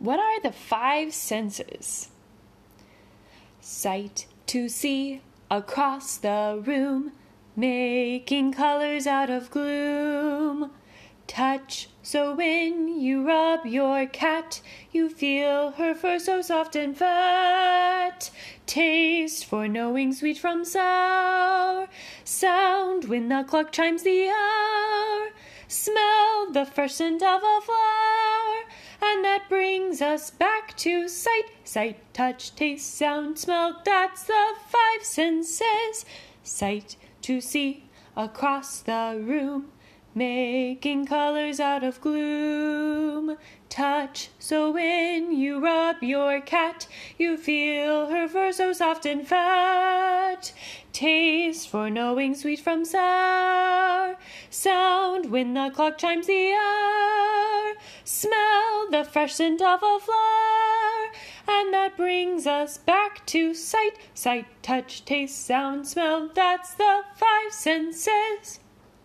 What are the five senses? Sight to see across the room, making colors out of gloom. Touch, so when you rub your cat, you feel her fur so soft and fat. Taste, for knowing sweet from sour. Sound, when the clock chimes the hour. Smell, the fresh scent of a flower. And that brings us back to sight. Sight, touch, taste, sound, smell. That's the five senses. Sight to see across the room making colors out of gloom. Touch, so when you rub your cat, you feel her fur so soft and fat. Taste, for knowing sweet from sour. Sound, when the clock chimes the hour. Smell, the fresh scent of a flower. And that brings us back to sight. Sight, touch, taste, sound, smell. That's the five senses.